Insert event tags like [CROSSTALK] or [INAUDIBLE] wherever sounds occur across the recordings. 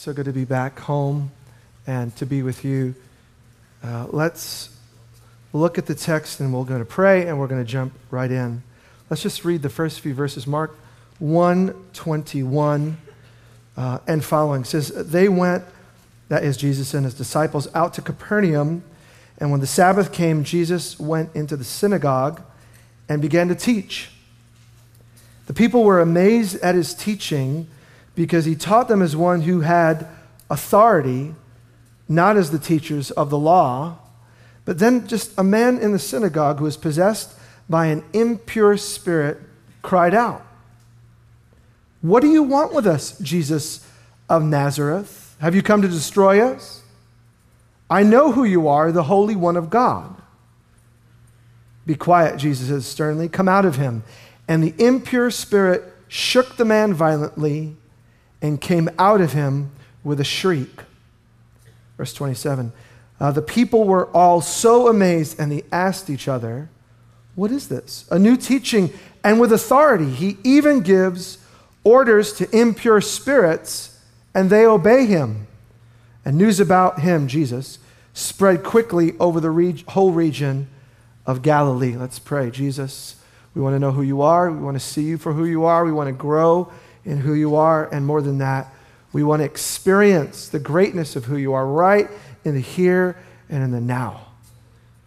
So good to be back home and to be with you. Uh, let's look at the text and we're going to pray and we're going to jump right in. Let's just read the first few verses. Mark 121 uh, and following it says, They went, that is Jesus and his disciples, out to Capernaum. And when the Sabbath came, Jesus went into the synagogue and began to teach. The people were amazed at his teaching because he taught them as one who had authority, not as the teachers of the law, but then just a man in the synagogue who was possessed by an impure spirit cried out, What do you want with us, Jesus of Nazareth? Have you come to destroy us? I know who you are, the Holy One of God. Be quiet, Jesus says sternly. Come out of him. And the impure spirit shook the man violently and came out of him with a shriek. Verse 27. Uh, the people were all so amazed and they asked each other, What is this? A new teaching and with authority. He even gives orders to impure spirits and they obey him. And news about him, Jesus, spread quickly over the reg- whole region of Galilee. Let's pray. Jesus, we want to know who you are. We want to see you for who you are. We want to grow in who you are. And more than that, we want to experience the greatness of who you are right in the here and in the now.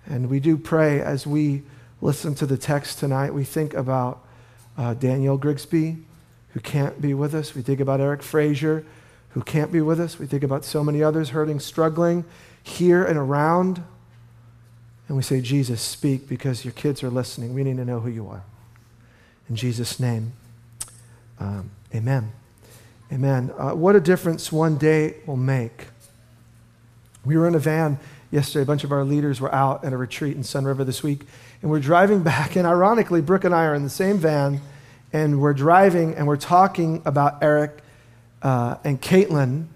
And we do pray as we listen to the text tonight, we think about uh, Danielle Grigsby, who can't be with us. We think about Eric Frazier, who can't be with us. We think about so many others hurting, struggling here and around. And we say, Jesus, speak because your kids are listening. We need to know who you are. In Jesus' name. Um, Amen. Amen. Uh, what a difference one day will make. We were in a van yesterday. A bunch of our leaders were out at a retreat in Sunriver this week, and we're driving [LAUGHS] back. And ironically, Brooke and I are in the same van, and we're driving and we're talking about Eric uh, and Caitlin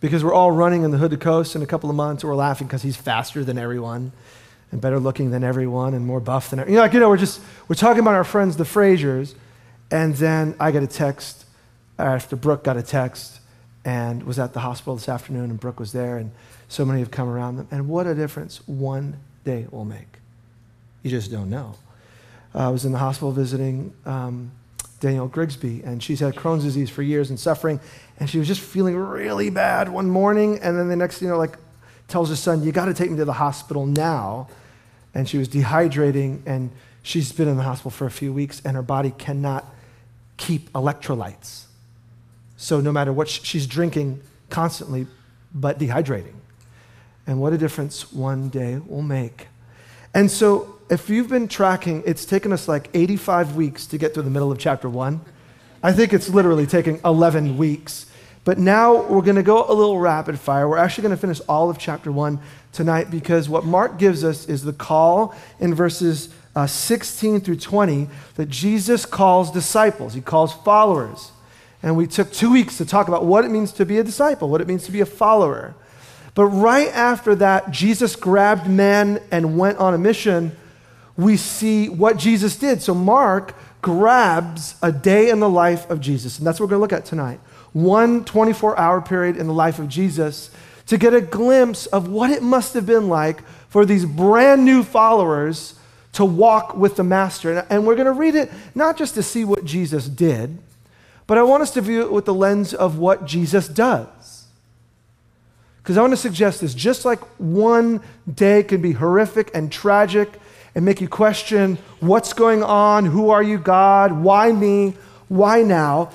because we're all running in the Hood to Coast in a couple of months. We're laughing because he's faster than everyone and better looking than everyone and more buff than everyone. You know, like, you know, we're just we're talking about our friends, the Fraziers, and then I get a text after Brooke got a text and was at the hospital this afternoon, and Brooke was there, and so many have come around them. And what a difference one day will make. You just don't know. Uh, I was in the hospital visiting um, Danielle Grigsby, and she's had Crohn's disease for years and suffering, and she was just feeling really bad one morning, and then the next, you know, like tells her son, "You got to take me to the hospital now," and she was dehydrating, and she's been in the hospital for a few weeks, and her body cannot keep electrolytes. So no matter what, she's drinking constantly, but dehydrating. And what a difference one day will make. And so if you've been tracking, it's taken us like 85 weeks to get to the middle of chapter one. I think it's literally taking 11 weeks. But now we're going to go a little rapid fire. We're actually going to finish all of chapter one tonight because what Mark gives us is the call in verses uh, 16 through 20 that Jesus calls disciples, he calls followers. And we took two weeks to talk about what it means to be a disciple, what it means to be a follower. But right after that, Jesus grabbed men and went on a mission. We see what Jesus did. So Mark grabs a day in the life of Jesus. And that's what we're going to look at tonight. One 24 hour period in the life of Jesus to get a glimpse of what it must have been like for these brand new followers to walk with the Master. And we're going to read it not just to see what Jesus did but I want us to view it with the lens of what Jesus does. Because I want to suggest this just like one day can be horrific and tragic and make you question what's going on, who are you, God, why me, why now,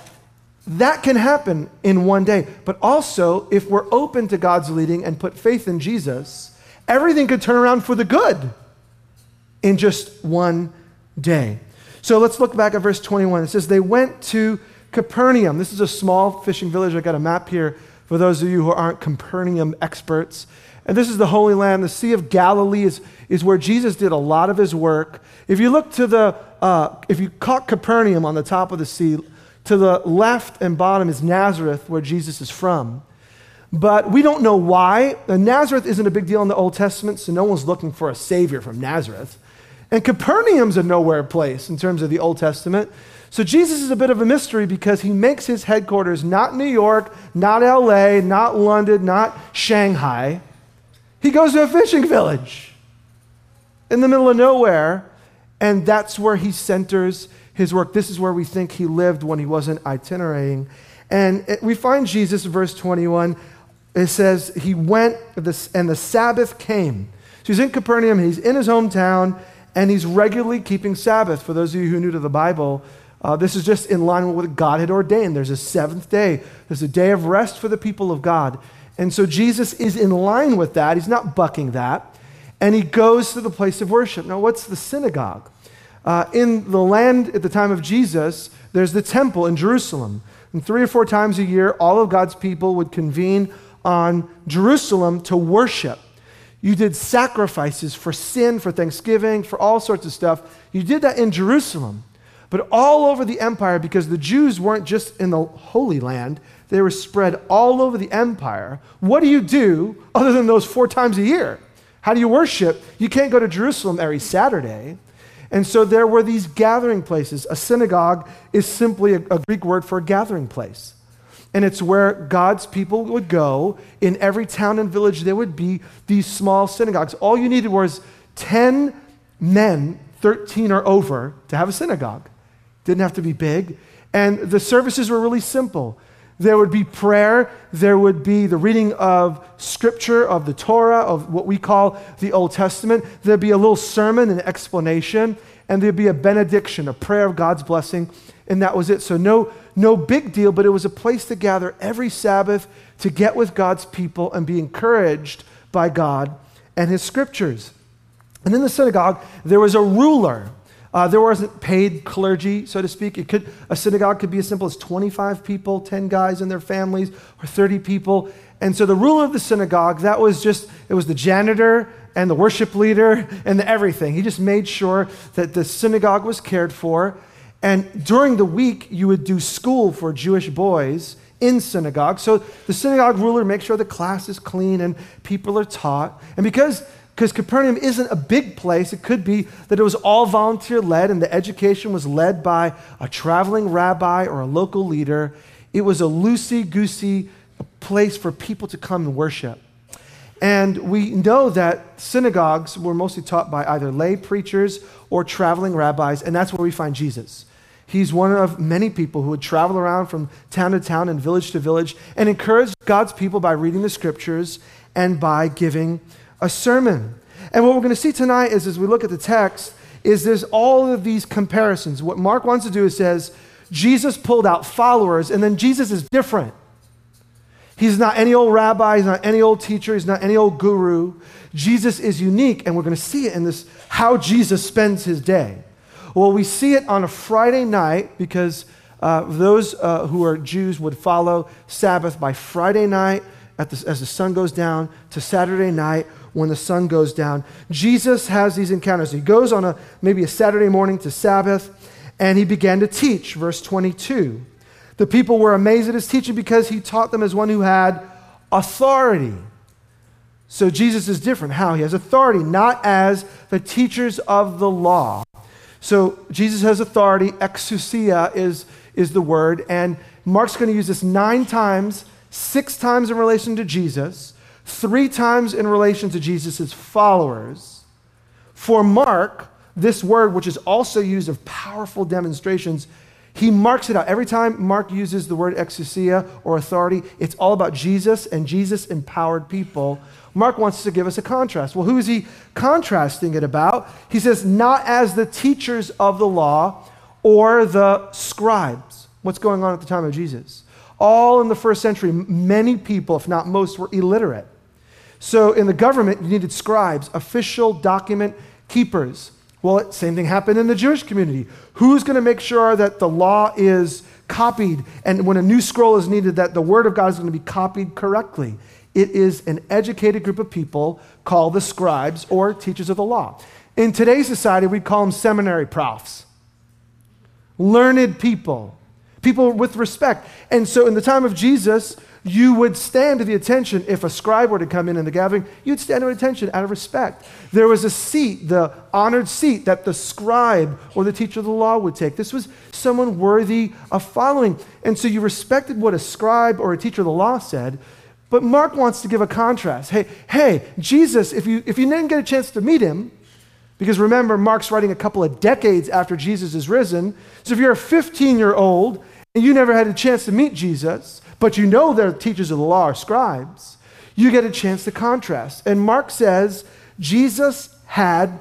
that can happen in one day. But also, if we're open to God's leading and put faith in Jesus, everything could turn around for the good in just one day. So let's look back at verse 21. It says, They went to Capernaum. This is a small fishing village. I got a map here for those of you who aren't Capernaum experts. And this is the Holy Land. The Sea of Galilee is, is where Jesus did a lot of his work. If you look to the, uh, if you caught Capernaum on the top of the sea, to the left and bottom is Nazareth, where Jesus is from. But we don't know why. Nazareth isn't a big deal in the Old Testament, so no one's looking for a savior from Nazareth. And Capernaum's a nowhere place in terms of the Old Testament. So Jesus is a bit of a mystery because he makes his headquarters not New York, not LA, not London, not Shanghai. He goes to a fishing village in the middle of nowhere, and that's where he centers his work. This is where we think he lived when he wasn't itinerating. And we find Jesus, verse 21, it says, He went, and the Sabbath came. So he's in Capernaum, he's in his hometown, and he's regularly keeping Sabbath. For those of you who are new to the Bible, uh, this is just in line with what God had ordained. There's a seventh day, there's a day of rest for the people of God. And so Jesus is in line with that. He's not bucking that. And he goes to the place of worship. Now, what's the synagogue? Uh, in the land at the time of Jesus, there's the temple in Jerusalem. And three or four times a year, all of God's people would convene on Jerusalem to worship. You did sacrifices for sin, for thanksgiving, for all sorts of stuff. You did that in Jerusalem. But all over the empire, because the Jews weren't just in the Holy Land, they were spread all over the empire. What do you do other than those four times a year? How do you worship? You can't go to Jerusalem every Saturday. And so there were these gathering places. A synagogue is simply a, a, Greek word for a gathering place. And it's where God's people would go. In every town and village, there would be these small synagogues. All you needed was 10 men, 13 or over, to have a synagogue. Didn't have to be big. And the services were really simple. There would be prayer. There would be the reading of scripture, of the Torah, of what we call the Old Testament. There'd be a little sermon an explanation, and there'd be a benediction, a prayer of God's blessing, and that was it. So, no, no big deal, but it was a place to gather every Sabbath to get with God's people and be encouraged by God and His scriptures. And in the synagogue, there was a ruler. Uh, there wasn't paid clergy, so to speak. It could, a synagogue could be as simple as 25 people, 10 guys and their families, or 30 people. And so the ruler of the synagogue, that was just, it was the janitor and the worship leader [LAUGHS] and the everything. He just made sure that the synagogue was cared for. And during the week, you would do school for Jewish boys in synagogue. So the synagogue ruler makes sure the class is clean and people are taught. And because because Capernaum isn't a big place. It could be that it was all volunteer led and the education was led by a traveling rabbi or a local leader. It was a loosey goosey place for people to come and worship. And we know that synagogues were mostly taught by either lay preachers or traveling rabbis, and that's where we find Jesus. He's one of many people who would travel around from town to town and village to village and encourage God's people by reading the scriptures and by giving a sermon. And what we're going to see tonight is as we look at the text, is there's all of these comparisons. What Mark wants to do is says, Jesus pulled out followers, and then Jesus is different. He's not any old rabbi, he's not any old teacher, he's not any old guru. Jesus is unique, and we're going to see it in this how Jesus spends his day. Well, we see it on a Friday night because uh, those uh, who are Jews would follow Sabbath by Friday night the, as the sun goes down to Saturday night when the sun goes down. Jesus has these encounters. He goes on a maybe a Saturday morning to Sabbath and he began to teach, verse 22. The people were amazed at his teaching because he taught them as one who had authority. So Jesus is different. How? He has authority, not as the teachers of the law. So Jesus has authority. Exousia is, is the word. And Mark's going to use this nine times, six times in relation to Jesus three times in relation to Jesus' followers. For Mark, this word, which is also used of powerful demonstrations, he marks it out. Every time Mark uses the word exousia or authority, it's all about Jesus and Jesus empowered people. Mark wants to give us a contrast. Well, who is he contrasting it about? He says, not as the teachers of the law or the scribes. What's going on at the time of Jesus? All in the first century, many people, if not most, were illiterate. So in the government, you needed scribes, official document keepers. Well, same thing happened in the Jewish community. Who's going to make sure that the law is copied and when a new scroll is needed, that the word of God is going to be copied correctly? It is an educated group of people called the scribes or teachers of the law. In today's society, we call them seminary profs, learned people, people with respect. And so in the time of Jesus, you would stand to the attention if a scribe were to come in in the gathering, you'd stand to attention out of respect. There was a seat, the honored seat that the scribe or the teacher of the law would take. This was someone worthy of following. And so you respected what a scribe or a teacher of the law said. But Mark wants to give a contrast. Hey, hey, Jesus, if you, if you didn't get a chance to meet him, because remember, Mark's writing a couple of decades after Jesus is risen. So if you're a 15 year old and you never had a chance to meet Jesus, but you know they're teachers of the law or scribes, you get a chance to contrast. And Mark says Jesus had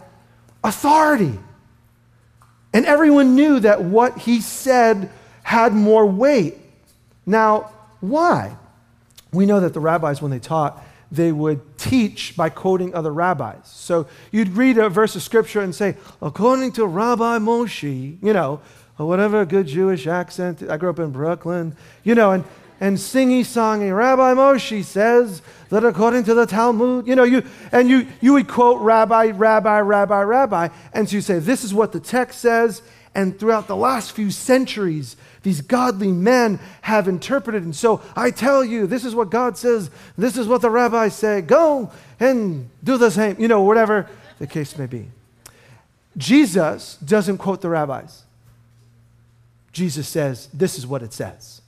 authority. And everyone knew that what he said had more weight. Now, why? We know that the rabbis, when they taught, they would teach by quoting other rabbis. So you'd read a verse of scripture and say, according to Rabbi Moshe, you know, or whatever good Jewish accent. I grew up in Brooklyn, you know, and, and singy songy. Rabbi Moshe says that according to the Talmud, you know, you, and you, you would quote rabbi, rabbi, rabbi, rabbi. And so you say, this is what the text says. And throughout the last few centuries, these godly men have interpreted. And so I tell you, this is what God says, this is what the rabbis say. Go and do the same, you know, whatever the case may be. Jesus doesn't quote the rabbis. Jesus says, This is what it says.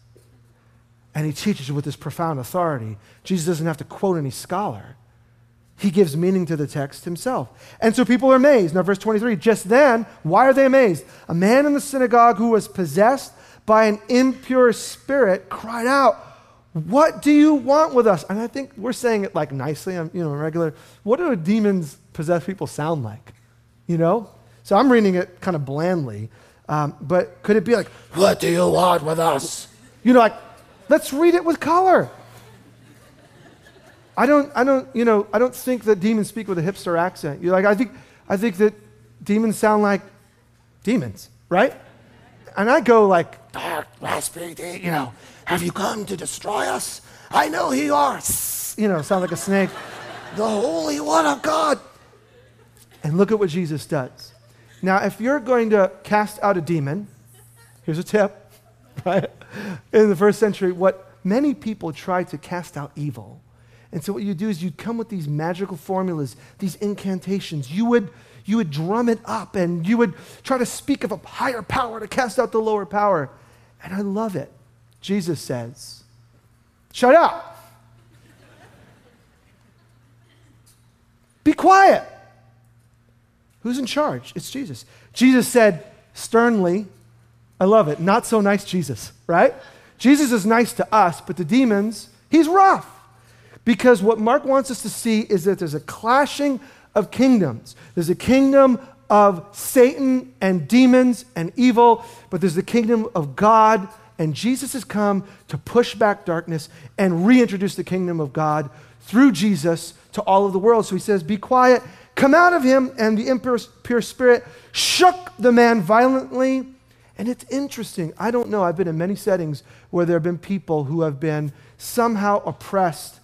And he teaches with this profound authority. Jesus doesn't have to quote any scholar. He gives meaning to the text himself. And so people are amazed. Now, verse 23 just then, why are they amazed? A man in the synagogue who was possessed by an impure spirit cried out, What do you want with us? And I think we're saying it like nicely, um, you know, regular. What do demons possessed people sound like? You know? So I'm reading it kind of blandly. Um, but could it be like, What do you want with us? You know, like, let's read it with color. I don't, I don't, you know, I don't think that demons speak with a hipster accent. You like, I think, I think that demons sound like demons, right? And I go like, dark, raspy, you know, have you come to destroy us? I know who you are. You know, sound like a snake. the Holy One of God. And look at what Jesus does. Now, if you're going to cast out a demon, here's a tip, [LAUGHS] right? In the first century, what many people tried to cast out evil. And so what you do is you'd come with these magical formulas, these incantations. You would you would drum it up and you would try to speak of a higher power to cast out the lower power. And I love it. Jesus says, Shut up. Be quiet. Who's in charge? It's Jesus. Jesus said sternly, I love it, not so nice Jesus, right? Jesus is nice to us, but the demons, he's rough. Because what Mark wants us to see is that there's a clashing of kingdoms. There's a kingdom of Satan and demons and evil, but there's the kingdom of God, and Jesus has come to push back darkness and reintroduce the kingdom of God through Jesus to all of the world. So he says, Be quiet, come out of him. And the impure spirit shook the man violently. And it's interesting. I don't know. I've been in many settings where there have been people who have been somehow oppressed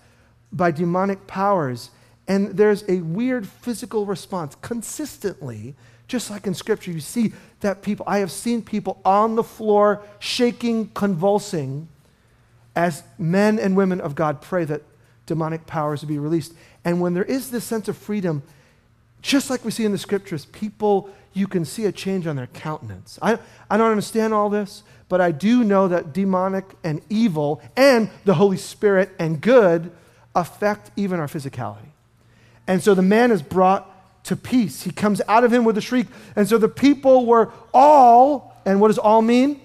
by demonic powers and there's a weird physical response consistently, just like in Scripture. You see that people, I have seen people on the floor shaking, convulsing, as men and women of God pray that demonic powers will be released. And when there is this sense of freedom, just like we see in the Scriptures, people, you can see a change on their countenance. I, I don't understand all this, but I do know that demonic and evil and the Holy Spirit and good affect even our physicality. And so the man is brought to peace. He comes out of him with a shriek. And so the people were all, and what does all mean?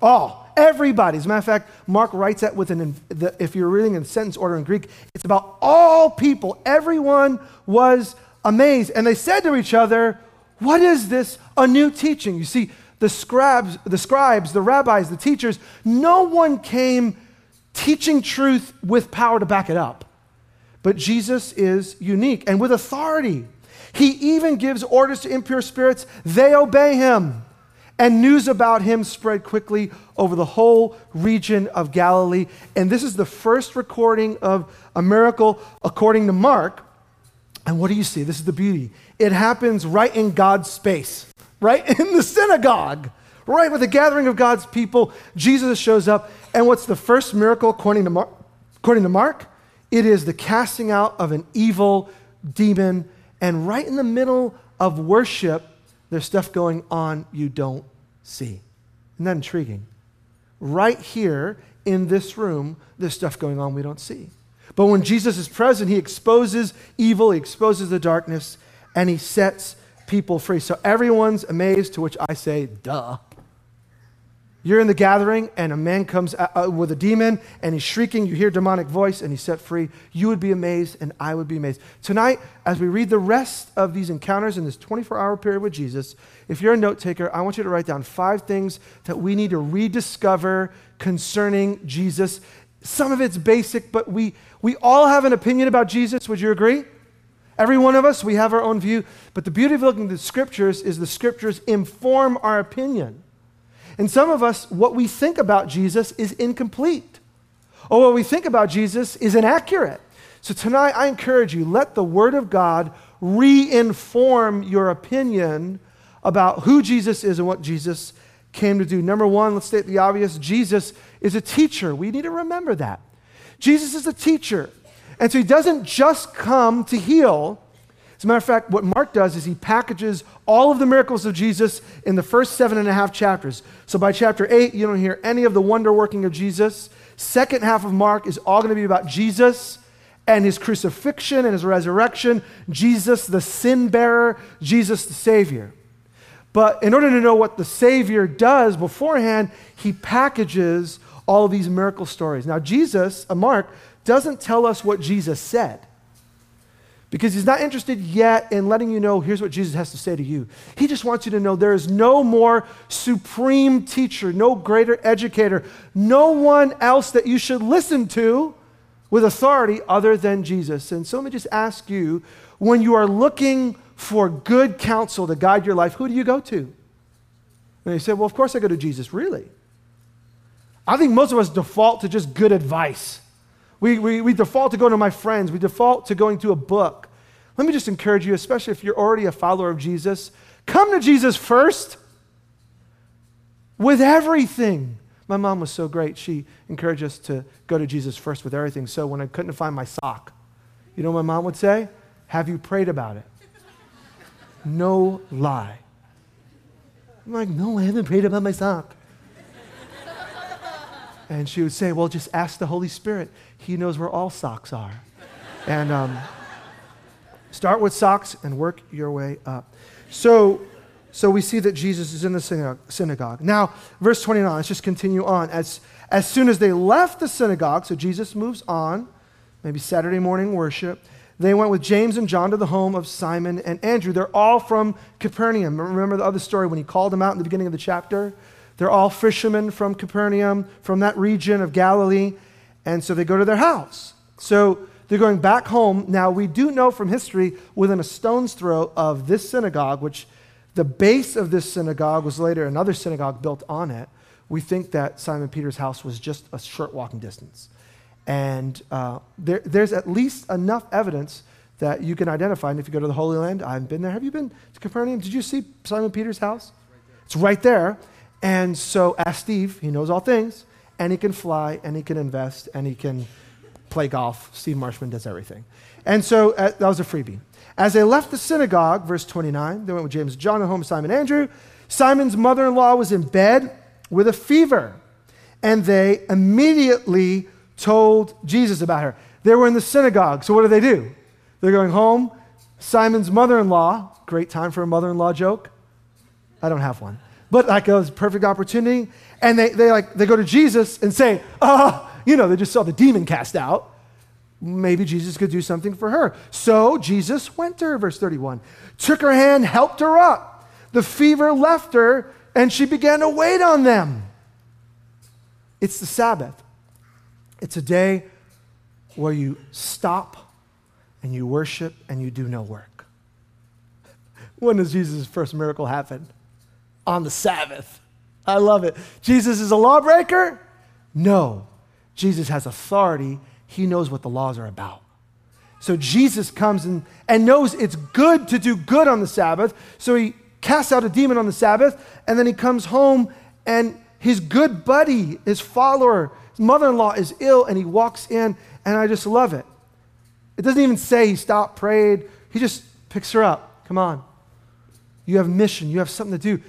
All. Everybody. As a matter of fact, Mark writes that with an, if you're reading in sentence order in Greek, it's about all people. Everyone was amazed. And they said to each other, What is this? A new teaching. You see, the scribes, the scribes, the rabbis, the teachers, no one came teaching truth with power to back it up. But Jesus is unique and with authority. He even gives orders to impure spirits, they obey him. And news about him spread quickly over the whole region of Galilee. And this is the first recording of a miracle according to Mark. And what do you see? This is the beauty. It happens right in God's space, right [LAUGHS] in the synagogue, right with the gathering of God's people, Jesus shows up. And what's the first miracle according to Mark? According to Mark, it is the casting out of an evil demon. And right in the middle of worship, there's stuff going on you don't see. Isn't that intriguing? Right here in this room, there's stuff going on we don't see. But when Jesus is present, he exposes evil, he exposes the darkness, and he sets people free. So everyone's amazed, to which I say, duh. You're in the gathering, and a man comes uh, with a demon, and he's shrieking. You hear demonic voice, and he's set free. You would be amazed, and I would be amazed. Tonight, as we read the rest of these encounters in this 24 hour period with Jesus, if you're a note taker, I want you to write down five things that we need to rediscover concerning Jesus. Some of it's basic, but we, we all have an opinion about Jesus. Would you agree? Every one of us, we have our own view. But the beauty of looking at the scriptures is the scriptures inform our opinion. And some of us, what we think about Jesus is incomplete, or what we think about Jesus is inaccurate. So tonight, I encourage you let the Word of God re-inform your opinion about who Jesus is and what Jesus came to do. Number one, let's state the obvious Jesus is a teacher. We need to remember that. Jesus is a teacher. And so he doesn't just come to heal. As a matter of fact, what Mark does is he packages all of the miracles of Jesus in the first seven and a half chapters. So by chapter eight, you don't hear any of the wonder working of Jesus. Second half of Mark is all going to be about Jesus and his crucifixion and his resurrection, Jesus the sin bearer, Jesus the Savior. But in order to know what the Savior does beforehand, he packages all of these miracle stories. Now, Jesus, Mark, doesn't tell us what Jesus said because he's not interested yet in letting you know here's what Jesus has to say to you. He just wants you to know there is no more supreme teacher, no greater educator, no one else that you should listen to with authority other than Jesus. And so let me just ask you when you are looking for good counsel to guide your life, who do you go to? And you say, well, of course I go to Jesus. Really? I think most of us default to just good advice. We, we, we default to going to my friends. We default to going to a book. Let me just encourage you, especially if you're already a follower of Jesus, come to Jesus first with everything. My mom was so great. She encouraged us to go to Jesus first with everything. So when I couldn't find my sock, you know what my mom would say? Have you prayed about it? No lie. I'm like, no, I haven't prayed about my sock. And she would say, Well, just ask the Holy Spirit. He knows where all socks are. And um, start with socks and work your way up. So, so we see that Jesus is in the synagogue. Now, verse 29, let's just continue on. As, as soon as they left the synagogue, so Jesus moves on, maybe Saturday morning worship, they went with James and John to the home of Simon and Andrew. They're all from Capernaum. Remember the other story when he called them out in the beginning of the chapter? They're all fishermen from Capernaum, from that region of Galilee. And so they go to their house. So they're going back home. Now, we do know from history within a stone's throw of this synagogue, which the base of this synagogue was later another synagogue built on it. We think that Simon Peter's house was just a short walking distance. And uh, there, there's at least enough evidence that you can identify. And if you go to the Holy Land, I haven't been there. Have you been to Capernaum? Did you see Simon Peter's house? It's right there. And so ask Steve, he knows all things, and he can fly, and he can invest, and he can play golf. Steve Marshman does everything. And so uh, that was a freebie. As they left the synagogue, verse 29, they went with James John and home Simon Andrew. Simon's mother in law was in bed with a fever, and they immediately told Jesus about her. They were in the synagogue, so what do they do? They're going home. Simon's mother in law, great time for a mother in law joke. I don't have one but like a perfect opportunity. And they, they like they go to Jesus and say, oh, you know, they just saw the demon cast out. Maybe Jesus could do something for her. So Jesus went to her, verse 31, took her hand, helped her up. The fever left her, and she began to wait on them. It's the Sabbath. It's a day where you stop and you worship and you do no work. [LAUGHS] When does Jesus' first miracle happen? On the Sabbath. I love it. Jesus is a lawbreaker? No. Jesus has authority. He knows what the laws are about. So Jesus comes and, and knows it's good to do good on the Sabbath. So he casts out a demon on the Sabbath, and then he comes home and his good buddy, his follower, his mother in law is ill, and he walks in, and I just love it. It doesn't even say he stopped, prayed. He just picks her up. Come on. You have mission, you have something to do.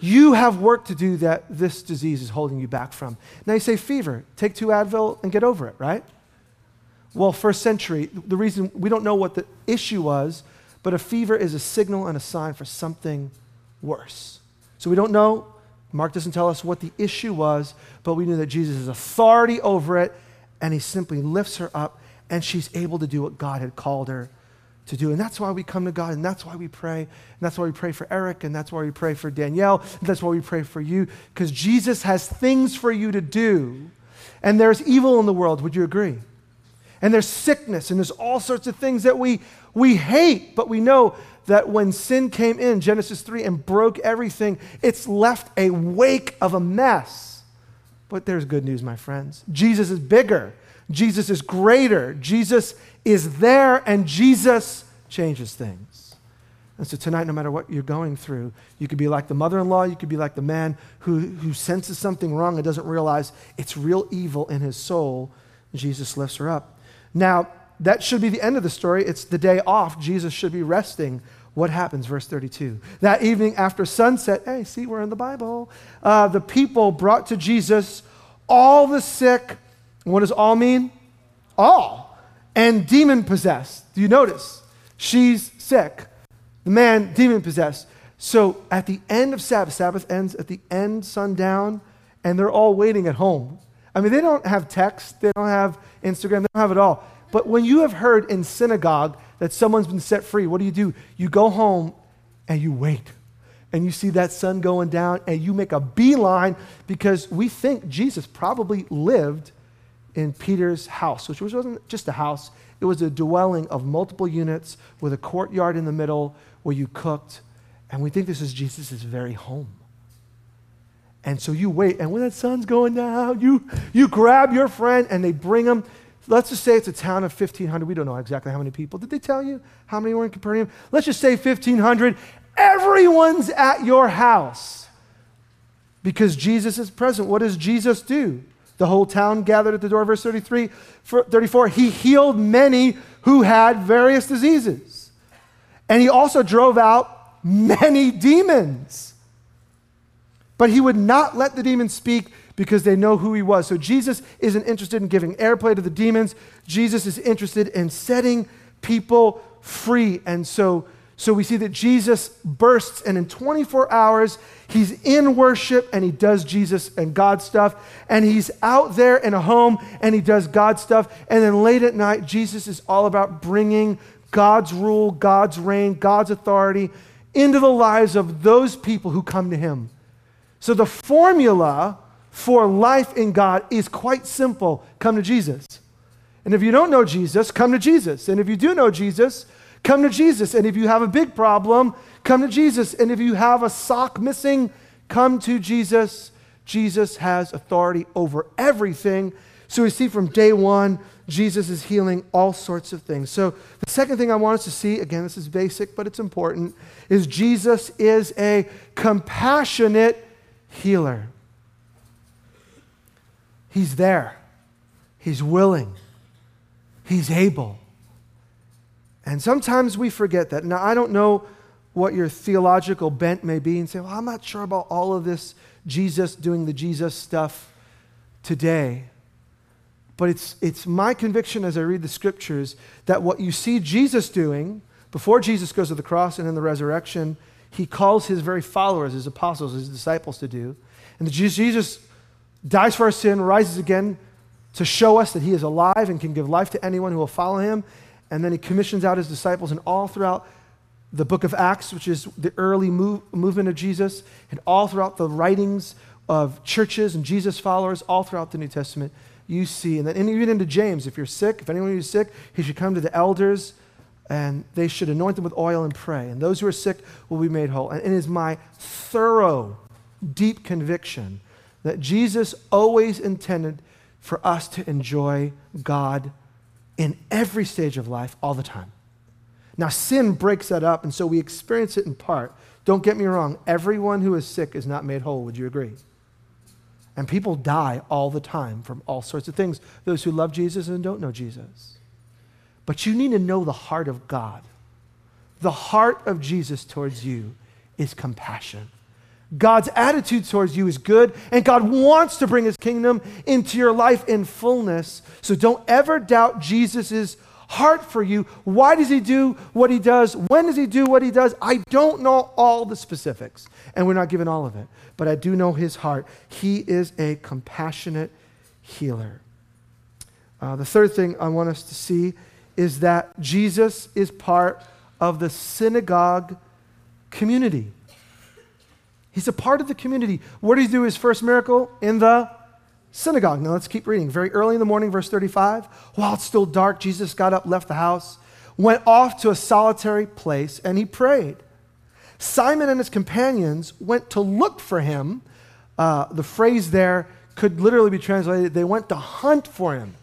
You have work to do that this disease is holding you back from. Now you say fever, take two Advil and get over it, right? Well, first century, the reason we don't know what the issue was, but a fever is a signal and a sign for something worse. So we don't know. Mark doesn't tell us what the issue was, but we knew that Jesus has authority over it, and he simply lifts her up, and she's able to do what God had called her to do. And that's why we come to God, and that's why we pray. And that's why we pray for Eric, and that's why we pray for Danielle, and that's why we pray for you, because Jesus has things for you to do. And there's evil in the world. Would you agree? And there's sickness, and there's all sorts of things that we, we hate, but we know that when sin came in, Genesis 3, and broke everything, it's left a wake of a mess. But there's good news, my friends. Jesus is bigger. Jesus is greater. Jesus is there, and Jesus changes things. And so tonight, no matter what you're going through, you could be like the mother in law, you could be like the man who, who senses something wrong and doesn't realize it's real evil in his soul. Jesus lifts her up. Now, that should be the end of the story. It's the day off. Jesus should be resting. What happens? Verse 32. That evening after sunset, hey, see, we're in the Bible. Uh, the people brought to Jesus all the sick. What does all mean? All and demon possessed. Do you notice? She's sick. The man, demon possessed. So at the end of Sabbath, Sabbath ends at the end, sundown, and they're all waiting at home. I mean, they don't have text, they don't have Instagram, they don't have it all. But when you have heard in synagogue that someone's been set free, what do you do? You go home and you wait. And you see that sun going down, and you make a beeline because we think Jesus probably lived in Peter's house, which wasn't just a house, it was a dwelling of multiple units with a courtyard in the middle where you cooked. And we think this is Jesus' very home. And so you wait, and when that sun's going down, you, you grab your friend and they bring him. Let's just say it's a town of 1,500. We don't know exactly how many people. Did they tell you how many were in Capernaum? Let's just say 1,500. Everyone's at your house because Jesus is present. What does Jesus do? The whole town gathered at the door, verse 33, 34. He healed many who had various diseases. And he also drove out many demons. But he would not let the demons speak because they know who he was. So Jesus isn't interested in giving airplay to the demons. Jesus is interested in setting people free. And so so we see that Jesus bursts, and in 24 hours, he's in worship and he does Jesus and God stuff. And he's out there in a home and he does God stuff. And then late at night, Jesus is all about bringing God's rule, God's reign, God's authority into the lives of those people who come to him. So the formula for life in God is quite simple come to Jesus. And if you don't know Jesus, come to Jesus. And if you do know Jesus, Come to Jesus. And if you have a big problem, come to Jesus. And if you have a sock missing, come to Jesus. Jesus has authority over everything. So we see from day one, Jesus is healing all sorts of things. So the second thing I want us to see, again, this is basic, but it's important, is Jesus is a compassionate healer. He's there, He's willing, He's able. And sometimes we forget that. Now, I don't know what your theological bent may be and say, well, I'm not sure about all of this Jesus doing the Jesus stuff today. But it's, it's my conviction as I read the scriptures that what you see Jesus doing before Jesus goes to the cross and in the resurrection, he calls his very followers, his apostles, his disciples to do. And Jesus dies for our sin, rises again to show us that he is alive and can give life to anyone who will follow him. And then he commissions out his disciples, and all throughout the book of Acts, which is the early move, movement of Jesus, and all throughout the writings of churches and Jesus followers, all throughout the New Testament, you see, and then and even into James, if you're sick, if anyone is sick, he should come to the elders and they should anoint them with oil and pray. And those who are sick will be made whole. And it is my thorough, deep conviction that Jesus always intended for us to enjoy God in every stage of life all the time. Now, sin breaks that up, and so we experience it in part. Don't get me wrong, everyone who is sick is not made whole. Would you agree? And people die all the time from all sorts of things, those who love Jesus and don't know Jesus. But you need to know the heart of God. The heart of Jesus towards you is compassion. God's attitude towards you is good, and God wants to bring his kingdom into your life in fullness. So don't ever doubt Jesus' heart for you. Why does he do what he does? When does he do what he does? I don't know all the specifics, and we're not given all of it, but I do know his heart. He is a compassionate healer. Uh, the third thing I want us to see is that Jesus is part of the synagogue community. He's a part of the community. Where did he do his first miracle? In the synagogue. Now let's keep reading. Very early in the morning, verse 35. While it's still dark, Jesus got up, left the house, went off to a solitary place, and he prayed. Simon and his companions went to look for him. Uh, the phrase there could literally be translated they went to hunt for him.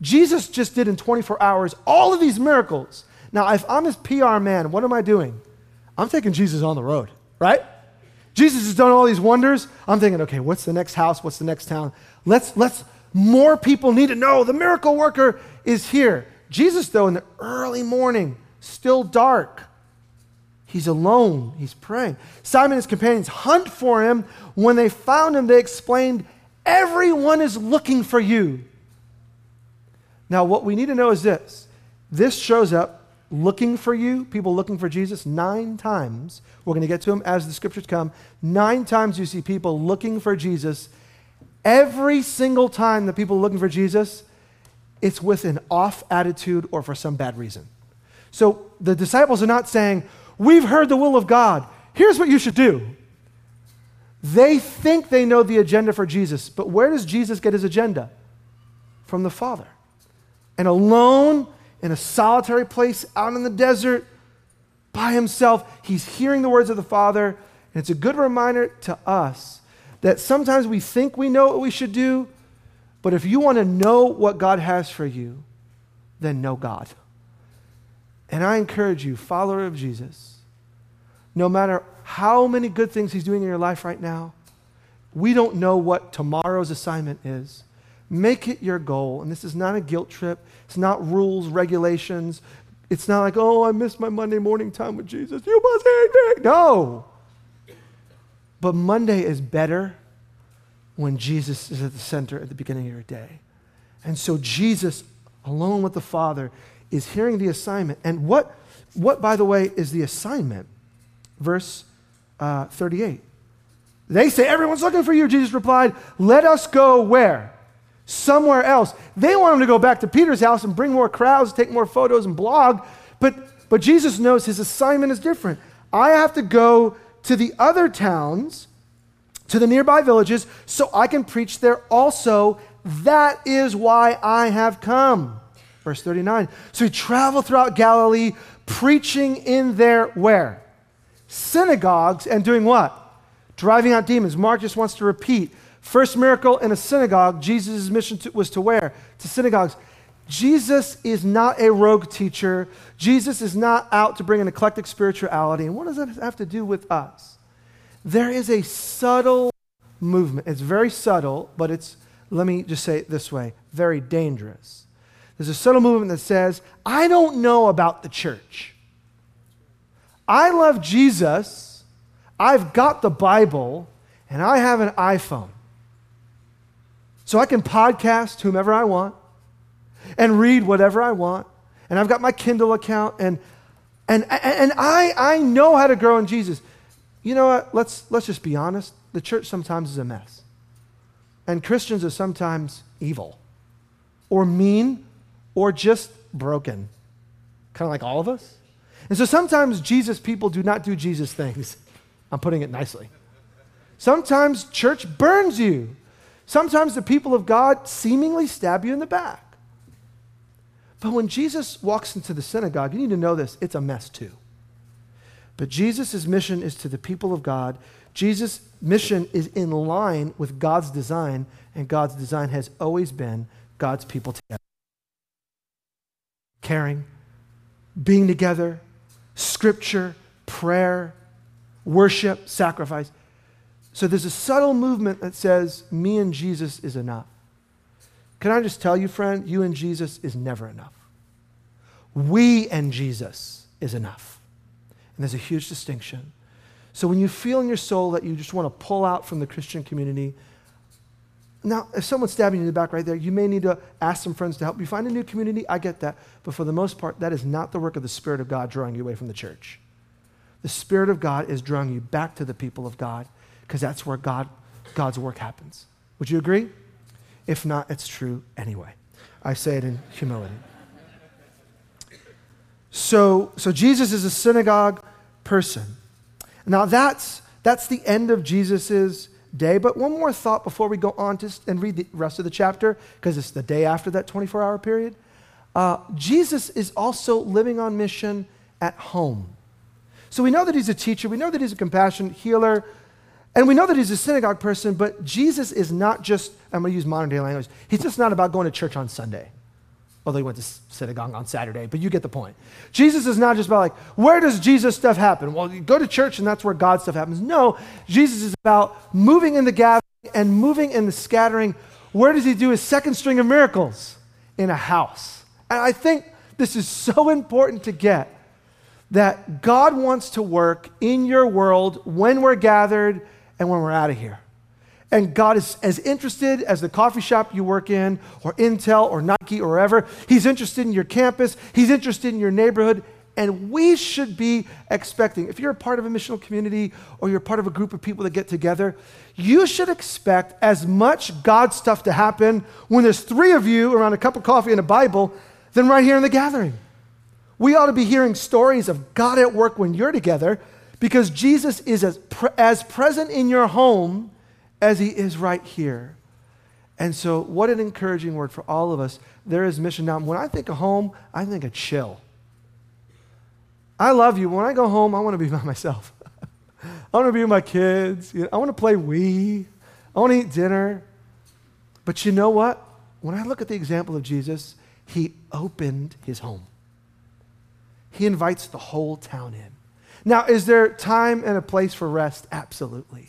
Jesus just did in 24 hours all of these miracles. Now, if I'm his PR man, what am I doing? I'm taking Jesus on the road, right? Jesus has done all these wonders. I'm thinking, okay, what's the next house? What's the next town? Let's, let's, more people need to know the miracle worker is here. Jesus, though, in the early morning, still dark, he's alone, he's praying. Simon and his companions hunt for him. When they found him, they explained, Everyone is looking for you. Now, what we need to know is this this shows up looking for you, people looking for Jesus, nine times. We're going to get to them as the scriptures come. Nine times you see people looking for Jesus. Every single time that people looking for Jesus, it's with an off attitude or for some bad reason. So the disciples are not saying, We've heard the will of God. Here's what you should do. They think they know the agenda for Jesus, but where does Jesus get his agenda? From the Father. And alone in a solitary place out in the desert by himself. He's hearing the words of the Father. And it's a good reminder to us that sometimes we think we know what we should do, but if you want to know what God has for you, then know God. And I encourage you, follower of Jesus, no matter how many good things He's doing in your life right now, we don't know what tomorrow's assignment is. Make it your goal. And this is not a guilt trip, it's not rules, regulations. It's not like, oh, I missed my Monday morning time with Jesus. You must hate me. No. But Monday is better when Jesus is at the center at the beginning of your day. And so Jesus, alone with the Father, is hearing the assignment. And what, what by the way, is the assignment? Verse uh, 38. They say, Everyone's looking for you. Jesus replied, Let us go where? Somewhere else. They want him to go back to Peter's house and bring more crowds, take more photos, and blog. But, but Jesus knows his assignment is different. I have to go to the other towns, to the nearby villages, so I can preach there also. That is why I have come. Verse 39. So he traveled throughout Galilee, preaching in their where? Synagogues and doing what? Driving out demons. Mark just wants to repeat First miracle in a synagogue, Jesus' mission to, was to where? To synagogues. Jesus is not a rogue teacher. Jesus is not out to bring an eclectic spirituality. And what does that have to do with us? There is a subtle movement. It's very subtle, but it's, let me just say it this way, very dangerous. There's a subtle movement that says, I don't know about the church. I love Jesus. I've got the Bible, and I have an iPhone. So I can podcast whomever I want and read whatever I want. And I've got my Kindle account and and and I I know how to grow in Jesus. You know what? Let's let's just be honest. The church sometimes is a mess. And Christians are sometimes evil or mean or just broken. Kind of like all of us. And so sometimes Jesus people do not do Jesus things. [LAUGHS] I'm putting it nicely. Sometimes church burns you. Sometimes the people of God seemingly stab you in the back. But when Jesus walks into the synagogue, you need to know this it's a mess too. But Jesus' mission is to the people of God. Jesus' mission is in line with God's design, and God's design has always been God's people together. Caring, being together, scripture, prayer, worship, sacrifice. So there's a subtle movement that says, me and Jesus is enough. Can I just tell you, friend, you and Jesus is never enough. We and Jesus is enough. And there's a huge distinction. So when you feel in your soul that you just want to pull out from the Christian community, now, if someone's stabbing you in the back right there, you may need to ask some friends to help you find a new community. I get that. But for the most part, that is not the work of the Spirit of God drawing you away from the church. The Spirit of God is drawing you back to the people of God because that's where God, God's work happens. Would you agree? If not, it's true anyway. I say it in humility. So, so Jesus is a synagogue person. Now that's, that's the end of Jesus's day. But one more thought before we go on to, and read the rest of the chapter, because it's the day after that 24 hour period. Uh, Jesus is also living on mission at home. So we know that he's a teacher, we know that he's a compassionate healer, and we know that he's a synagogue person, but Jesus is not just, I'm going to use modern day language, he's just not about going to church on Sunday. Although he went to synagogue on Saturday, but you get the point. Jesus is not just about like, where does Jesus stuff happen? Well, you go to church and that's where God stuff happens. No, Jesus is about moving in the gathering and moving in the scattering. Where does he do his second string of miracles? In a house. And I think this is so important to get that God wants to work in your world when we're gathered and when we're out of here. And God is as interested as the coffee shop you work in, or Intel, or Nike, or wherever. He's interested in your campus, He's interested in your neighborhood. And we should be expecting, if you're a part of a missional community or you're part of a group of people that get together, you should expect as much God stuff to happen when there's three of you around a cup of coffee and a Bible than right here in the gathering. We ought to be hearing stories of God at work when you're together because Jesus is as, pre- as present in your home as he is right here. And so, what an encouraging word for all of us. There is mission. Now, when I think of home, I think of chill. I love you. When I go home, I want to be [LAUGHS] by myself. [LAUGHS] I want to be with my kids. I want to play Wii. I want to eat dinner. But you know what? When I look at the example of Jesus, he opened his home. He invites the whole town in. Now, is there time and a place for rest? Absolutely.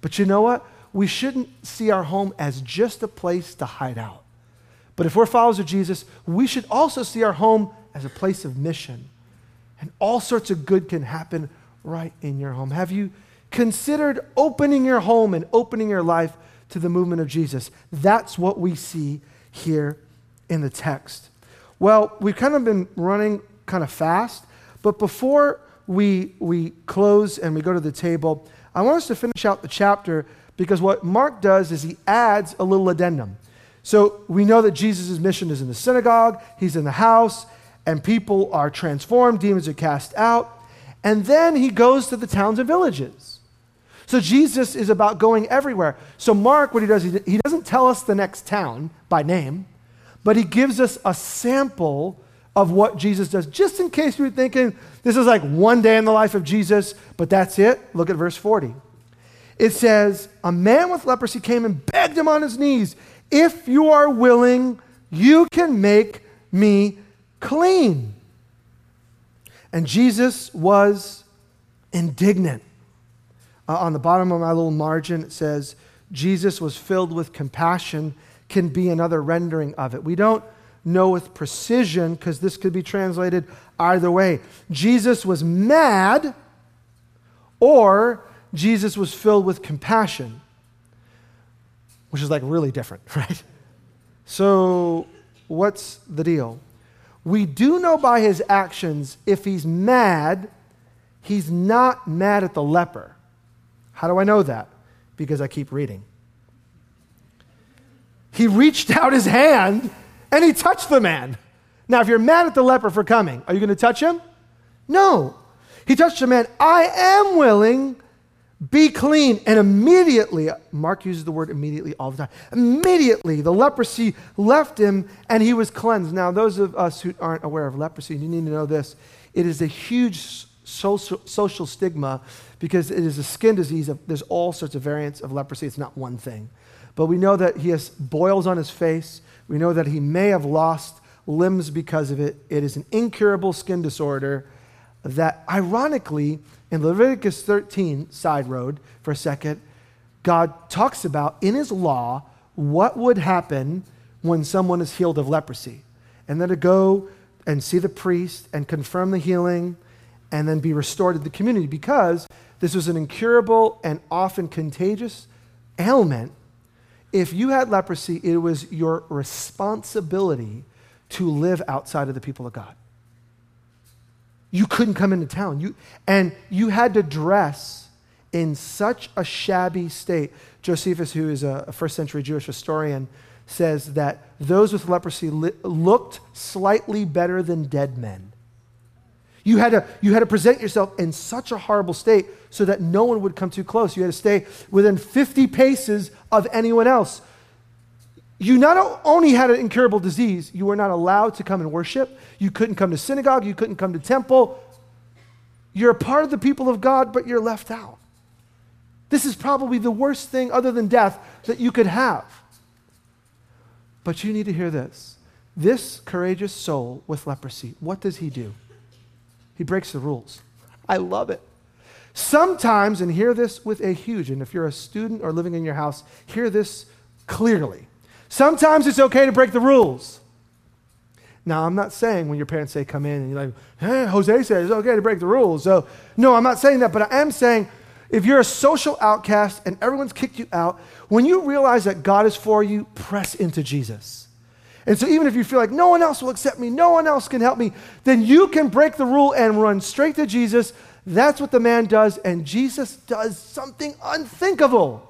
But you know what? We shouldn't see our home as just a place to hide out. But if we're followers of Jesus, we should also see our home as a place of mission. And all sorts of good can happen right in your home. Have you considered opening your home and opening your life to the movement of Jesus? That's what we see here in the text. Well, we've kind of been running kind of fast, but before we, we close and we go to the table, I want us to finish out the chapter because what Mark does is he adds a little addendum. So we know that Jesus' mission is in the synagogue, he's in the house, and people are transformed, demons are cast out. And then he goes to the towns and villages. So Jesus is about going everywhere. So Mark, what he does, he doesn't tell us the next town by name, but he gives us a sample of what Jesus does, just in case you're thinking this is like one day in the life of Jesus, but that's it. Look at verse 40. It says, A man with leprosy came and begged him on his knees, If you are willing, you can make me clean. And Jesus was indignant. Uh, on the bottom of my little margin, it says, Jesus was filled with compassion, can be another rendering of it. We don't know with precision because this could be translated either way. Jesus was mad or Jesus was filled with compassion, which is like really different, [LAUGHS] right? So, what's the deal? We do know by his actions if he's mad, he's not mad at the leper. How do I know that? Because I keep reading. He reached out his hand and he touched the man. Now, if you're mad at the leper for coming, are you going to touch him? No. He touched the man. I am willing, be clean. And immediately, Mark uses the word immediately all the time. Immediately, the leprosy left him and he was cleansed. Now, those of us who aren't aware of leprosy, you need to know this. It is a huge social, social stigma because it is a skin disease. There's all sorts of variants of leprosy. It's not one thing. But we know that he has boils on his face. We know that he may have lost limbs because of it. It is an incurable skin disorder that, ironically, in Leviticus 13, side road for a second, God talks about in his law what would happen when someone is healed of leprosy. And then to go and see the priest and confirm the healing and then be restored to the community because this was an incurable and often contagious ailment. If you had leprosy, it was your responsibility to live outside of the people of God. You couldn't come into town. You, and you had to dress in such a shabby state. Josephus, who is a first century Jewish historian, says that those with leprosy li- looked slightly better than dead men. You had, to, you had to present yourself in such a horrible state so that no one would come too close. You had to stay within 50 paces of anyone else. You not only had an incurable disease, you were not allowed to come and worship. You couldn't come to synagogue. You couldn't come to temple. You're a part of the people of God, but you're left out. This is probably the worst thing, other than death, that you could have. But you need to hear this. This courageous soul with leprosy, what does he do? He breaks the rules. I love it. Sometimes, and hear this with a huge, and if you're a student or living in your house, hear this clearly. Sometimes it's okay to break the rules. Now, I'm not saying when your parents say come in and you're like, hey, Jose says it's okay to break the rules. So, no, I'm not saying that, but I am saying if you're a social outcast and everyone's kicked you out, when you realize that God is for you, press into Jesus. And so, even if you feel like no one else will accept me, no one else can help me, then you can break the rule and run straight to Jesus. That's what the man does, and Jesus does something unthinkable.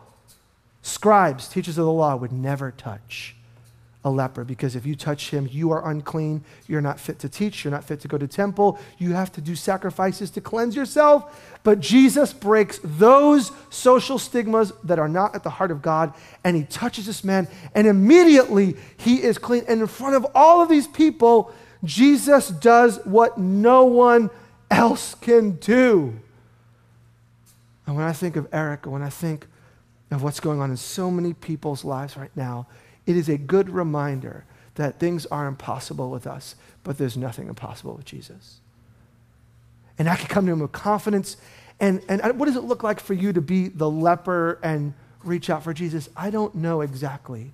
Scribes, teachers of the law, would never touch a leper because if you touch him, you are unclean. You're not fit to teach. You're not fit to go to temple. You have to do sacrifices to cleanse yourself. But Jesus breaks those social stigmas that are not at the heart of God, and he touches this man, and immediately he is clean. And in front of all of these people, Jesus does what no one else can do. And when I think of Eric, when I think of what's going on in so many people's lives right now, it is a good reminder that things are impossible with us, but there's nothing impossible with Jesus. And I can come to him with confidence. And, and what does it look like for you to be the leper and reach out for Jesus? I don't know exactly.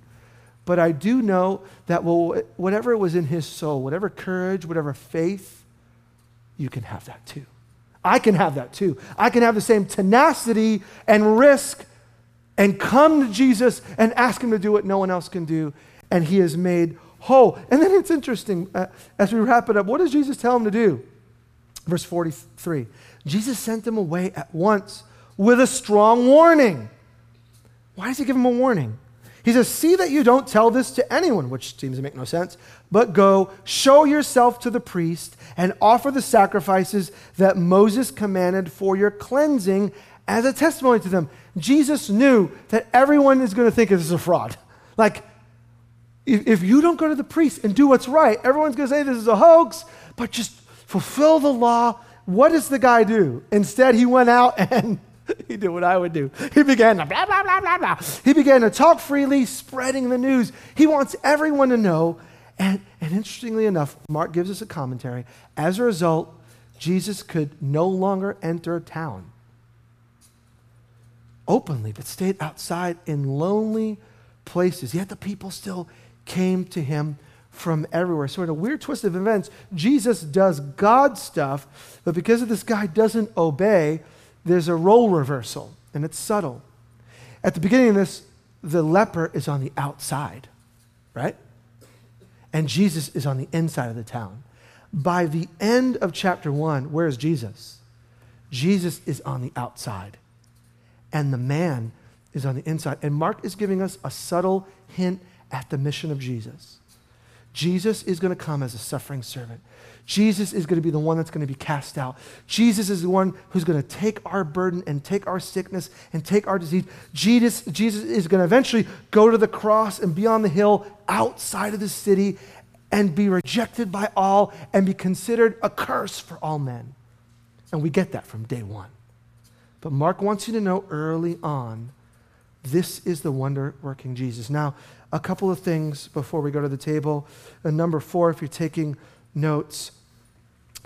But I do know that whatever was in his soul, whatever courage, whatever faith, you can have that too. I can have that too. I can have the same tenacity and risk and come to Jesus and ask him to do what no one else can do, and he is made whole. And then it's interesting, uh, as we wrap it up, what does Jesus tell him to do? Verse 43 Jesus sent him away at once with a strong warning. Why does he give him a warning? He says, See that you don't tell this to anyone, which seems to make no sense, but go, show yourself to the priest, and offer the sacrifices that Moses commanded for your cleansing as a testimony to them. Jesus knew that everyone is going to think this is a fraud. Like, if, if you don't go to the priest and do what's right, everyone's going to say this is a hoax, but just fulfill the law. What does the guy do? Instead, he went out [LAUGHS] and [LAUGHS] he did what I would do. He began to blah, blah, blah, blah, blah. He began to talk freely, spreading the news. He wants everyone to know. And, and interestingly enough, Mark gives us a commentary. As a result, Jesus could no longer enter a town openly, but stayed outside in lonely places. Yet the people still came to him from everywhere. So, in a weird twist of events, Jesus does God stuff, but because of this guy doesn't obey, there's a role reversal, and it's subtle. At the beginning of this, the leper is on the outside, right? And Jesus is on the inside of the town. By the end of chapter one, where is Jesus? Jesus is on the outside, and the man is on the inside. And Mark is giving us a subtle hint at the mission of Jesus. Jesus is going to come as a suffering servant. Jesus is going to be the one that's going to be cast out. Jesus is the one who's going to take our burden and take our sickness and take our disease. Jesus, Jesus is going to eventually go to the cross and be on the hill outside of the city and be rejected by all and be considered a curse for all men. And we get that from day one. But Mark wants you to know early on this is the wonder working Jesus. Now, a couple of things before we go to the table. Uh, number four, if you're taking notes,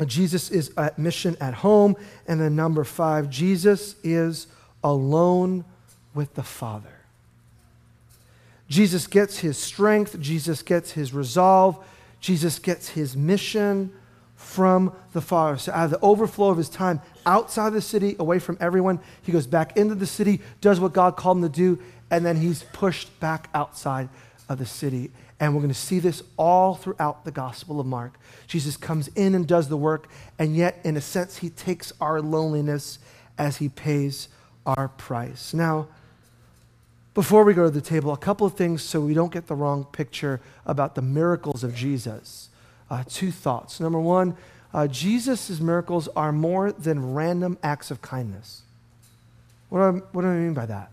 Jesus is at mission at home. And then number five, Jesus is alone with the Father. Jesus gets his strength, Jesus gets his resolve, Jesus gets his mission from the Father. So, out of the overflow of his time outside the city, away from everyone, he goes back into the city, does what God called him to do, and then he's pushed back outside of the city. And we're going to see this all throughout the Gospel of Mark. Jesus comes in and does the work, and yet, in a sense, he takes our loneliness as he pays our price. Now, before we go to the table, a couple of things so we don't get the wrong picture about the miracles of Jesus. Uh, two thoughts. Number one, uh, Jesus' miracles are more than random acts of kindness. What do, I, what do I mean by that?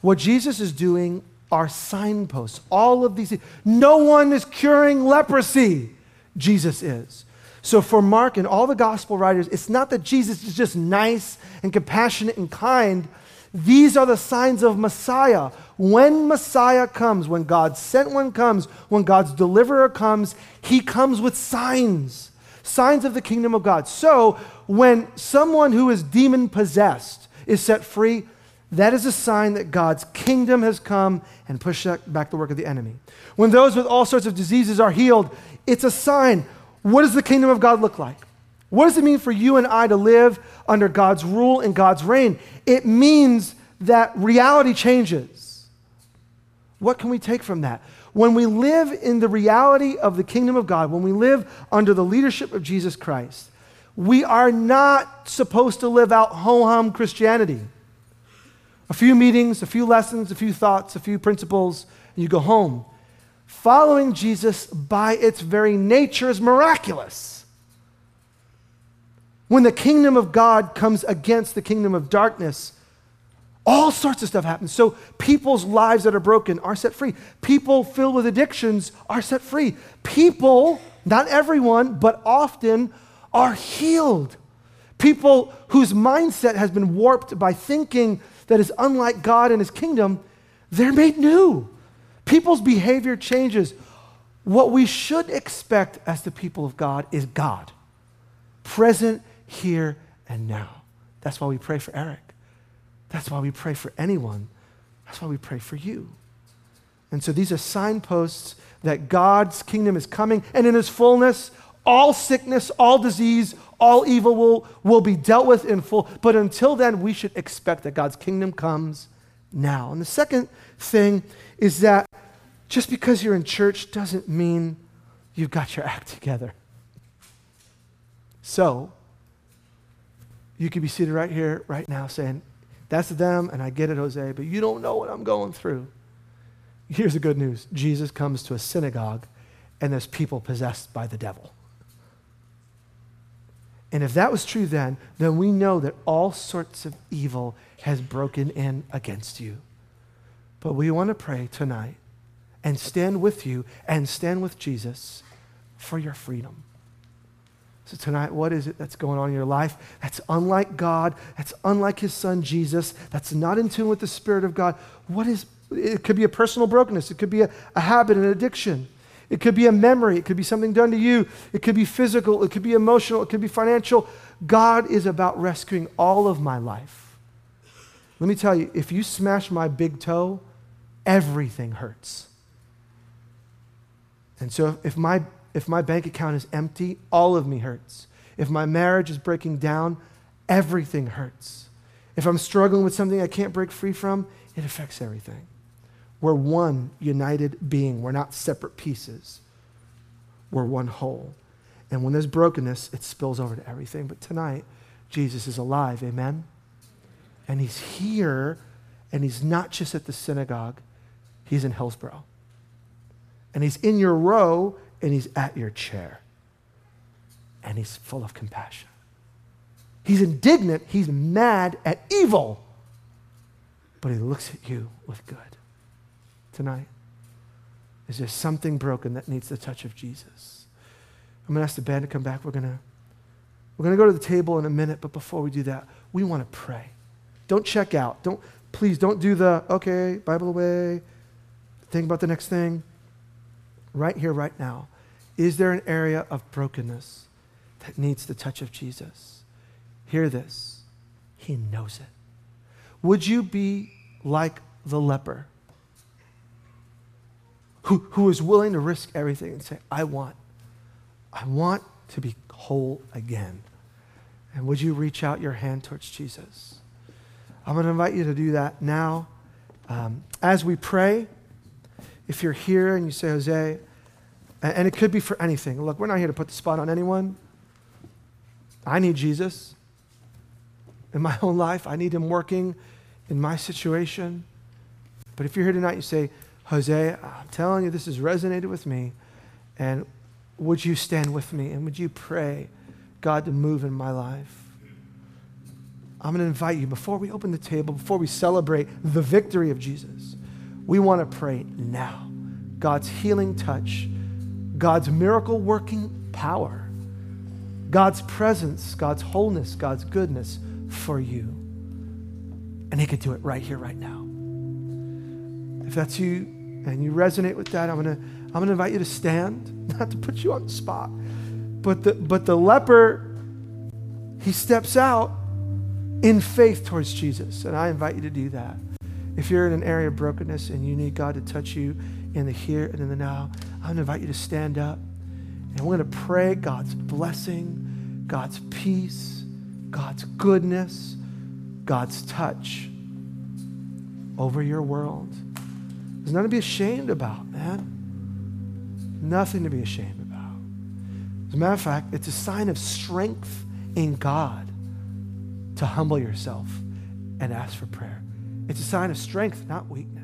What Jesus is doing are signposts. All of these, no one is curing leprosy. Jesus is. So for Mark and all the gospel writers, it's not that Jesus is just nice and compassionate and kind. These are the signs of Messiah. When Messiah comes, when God's sent one comes, when God's deliverer comes, he comes with signs, signs of the kingdom of God. So when someone who is demon possessed is set free, that is a sign that God's kingdom has come and pushed back the work of the enemy. When those with all sorts of diseases are healed, it's a sign. What does the kingdom of God look like? What does it mean for you and I to live under God's rule and God's reign? It means that reality changes. What can we take from that? When we live in the reality of the kingdom of God, when we live under the leadership of Jesus Christ, we are not supposed to live out ho hum Christianity. A few meetings, a few lessons, a few thoughts, a few principles, and you go home. Following Jesus by its very nature is miraculous. When the kingdom of God comes against the kingdom of darkness, all sorts of stuff happens. So people's lives that are broken are set free. People filled with addictions are set free. People, not everyone, but often, are healed. People whose mindset has been warped by thinking that is unlike God and his kingdom, they're made new. People's behavior changes. What we should expect as the people of God is God, present here and now. That's why we pray for Eric. That's why we pray for anyone. That's why we pray for you. And so these are signposts that God's kingdom is coming, and in his fullness, all sickness, all disease, all evil will, will be dealt with in full. But until then, we should expect that God's kingdom comes now. And the second thing is that just because you're in church doesn't mean you've got your act together. So, you could be seated right here, right now, saying, That's them, and I get it, Jose, but you don't know what I'm going through. Here's the good news Jesus comes to a synagogue, and there's people possessed by the devil. And if that was true then, then we know that all sorts of evil has broken in against you. But we want to pray tonight and stand with you and stand with Jesus for your freedom. So, tonight, what is it that's going on in your life that's unlike God, that's unlike His Son Jesus, that's not in tune with the Spirit of God? What is it? Could be a personal brokenness, it could be a, a habit, an addiction. It could be a memory. It could be something done to you. It could be physical. It could be emotional. It could be financial. God is about rescuing all of my life. Let me tell you if you smash my big toe, everything hurts. And so if my, if my bank account is empty, all of me hurts. If my marriage is breaking down, everything hurts. If I'm struggling with something I can't break free from, it affects everything. We're one united being. We're not separate pieces. We're one whole. And when there's brokenness, it spills over to everything. But tonight, Jesus is alive. Amen? And he's here, and he's not just at the synagogue, he's in Hillsboro. And he's in your row, and he's at your chair. And he's full of compassion. He's indignant, he's mad at evil, but he looks at you with good tonight? Is there something broken that needs the touch of Jesus? I'm going to ask the band to come back. We're going to we're going to go to the table in a minute, but before we do that, we want to pray. Don't check out. Don't please don't do the okay, Bible away. Think about the next thing. Right here right now. Is there an area of brokenness that needs the touch of Jesus? Hear this. He knows it. Would you be like the leper who, who is willing to risk everything and say, I want, I want to be whole again. And would you reach out your hand towards Jesus? I'm going to invite you to do that now. Um, as we pray, if you're here and you say, Jose, and it could be for anything. Look, we're not here to put the spot on anyone. I need Jesus in my [LAUGHS] own life. I need him working in my situation. But if you're here tonight, you say, Jose, I'm telling you, this has resonated with me. And would you stand with me and would you pray God to move in my life? I'm going to invite you before we open the table, before we celebrate the victory of Jesus, we want to pray now. God's healing touch, God's miracle working power, God's presence, God's wholeness, God's goodness for you. And He could do it right here, right now. If that's you and you resonate with that, I'm going to I'm going to invite you to stand, [LAUGHS] not to put you on the spot. But the, but the leper, he steps out in faith towards Jesus. And I invite you to do that. If you're in an area of brokenness and you need God to touch you in the here and in the now, I'm going to invite you to stand up. And we're going to pray God's blessing, God's peace, God's goodness, God's touch over your world. There's nothing to be ashamed about, man. Nothing to be ashamed about. As a matter of fact, it's a sign of strength in God to humble yourself and ask for prayer. It's a sign of strength, not weakness.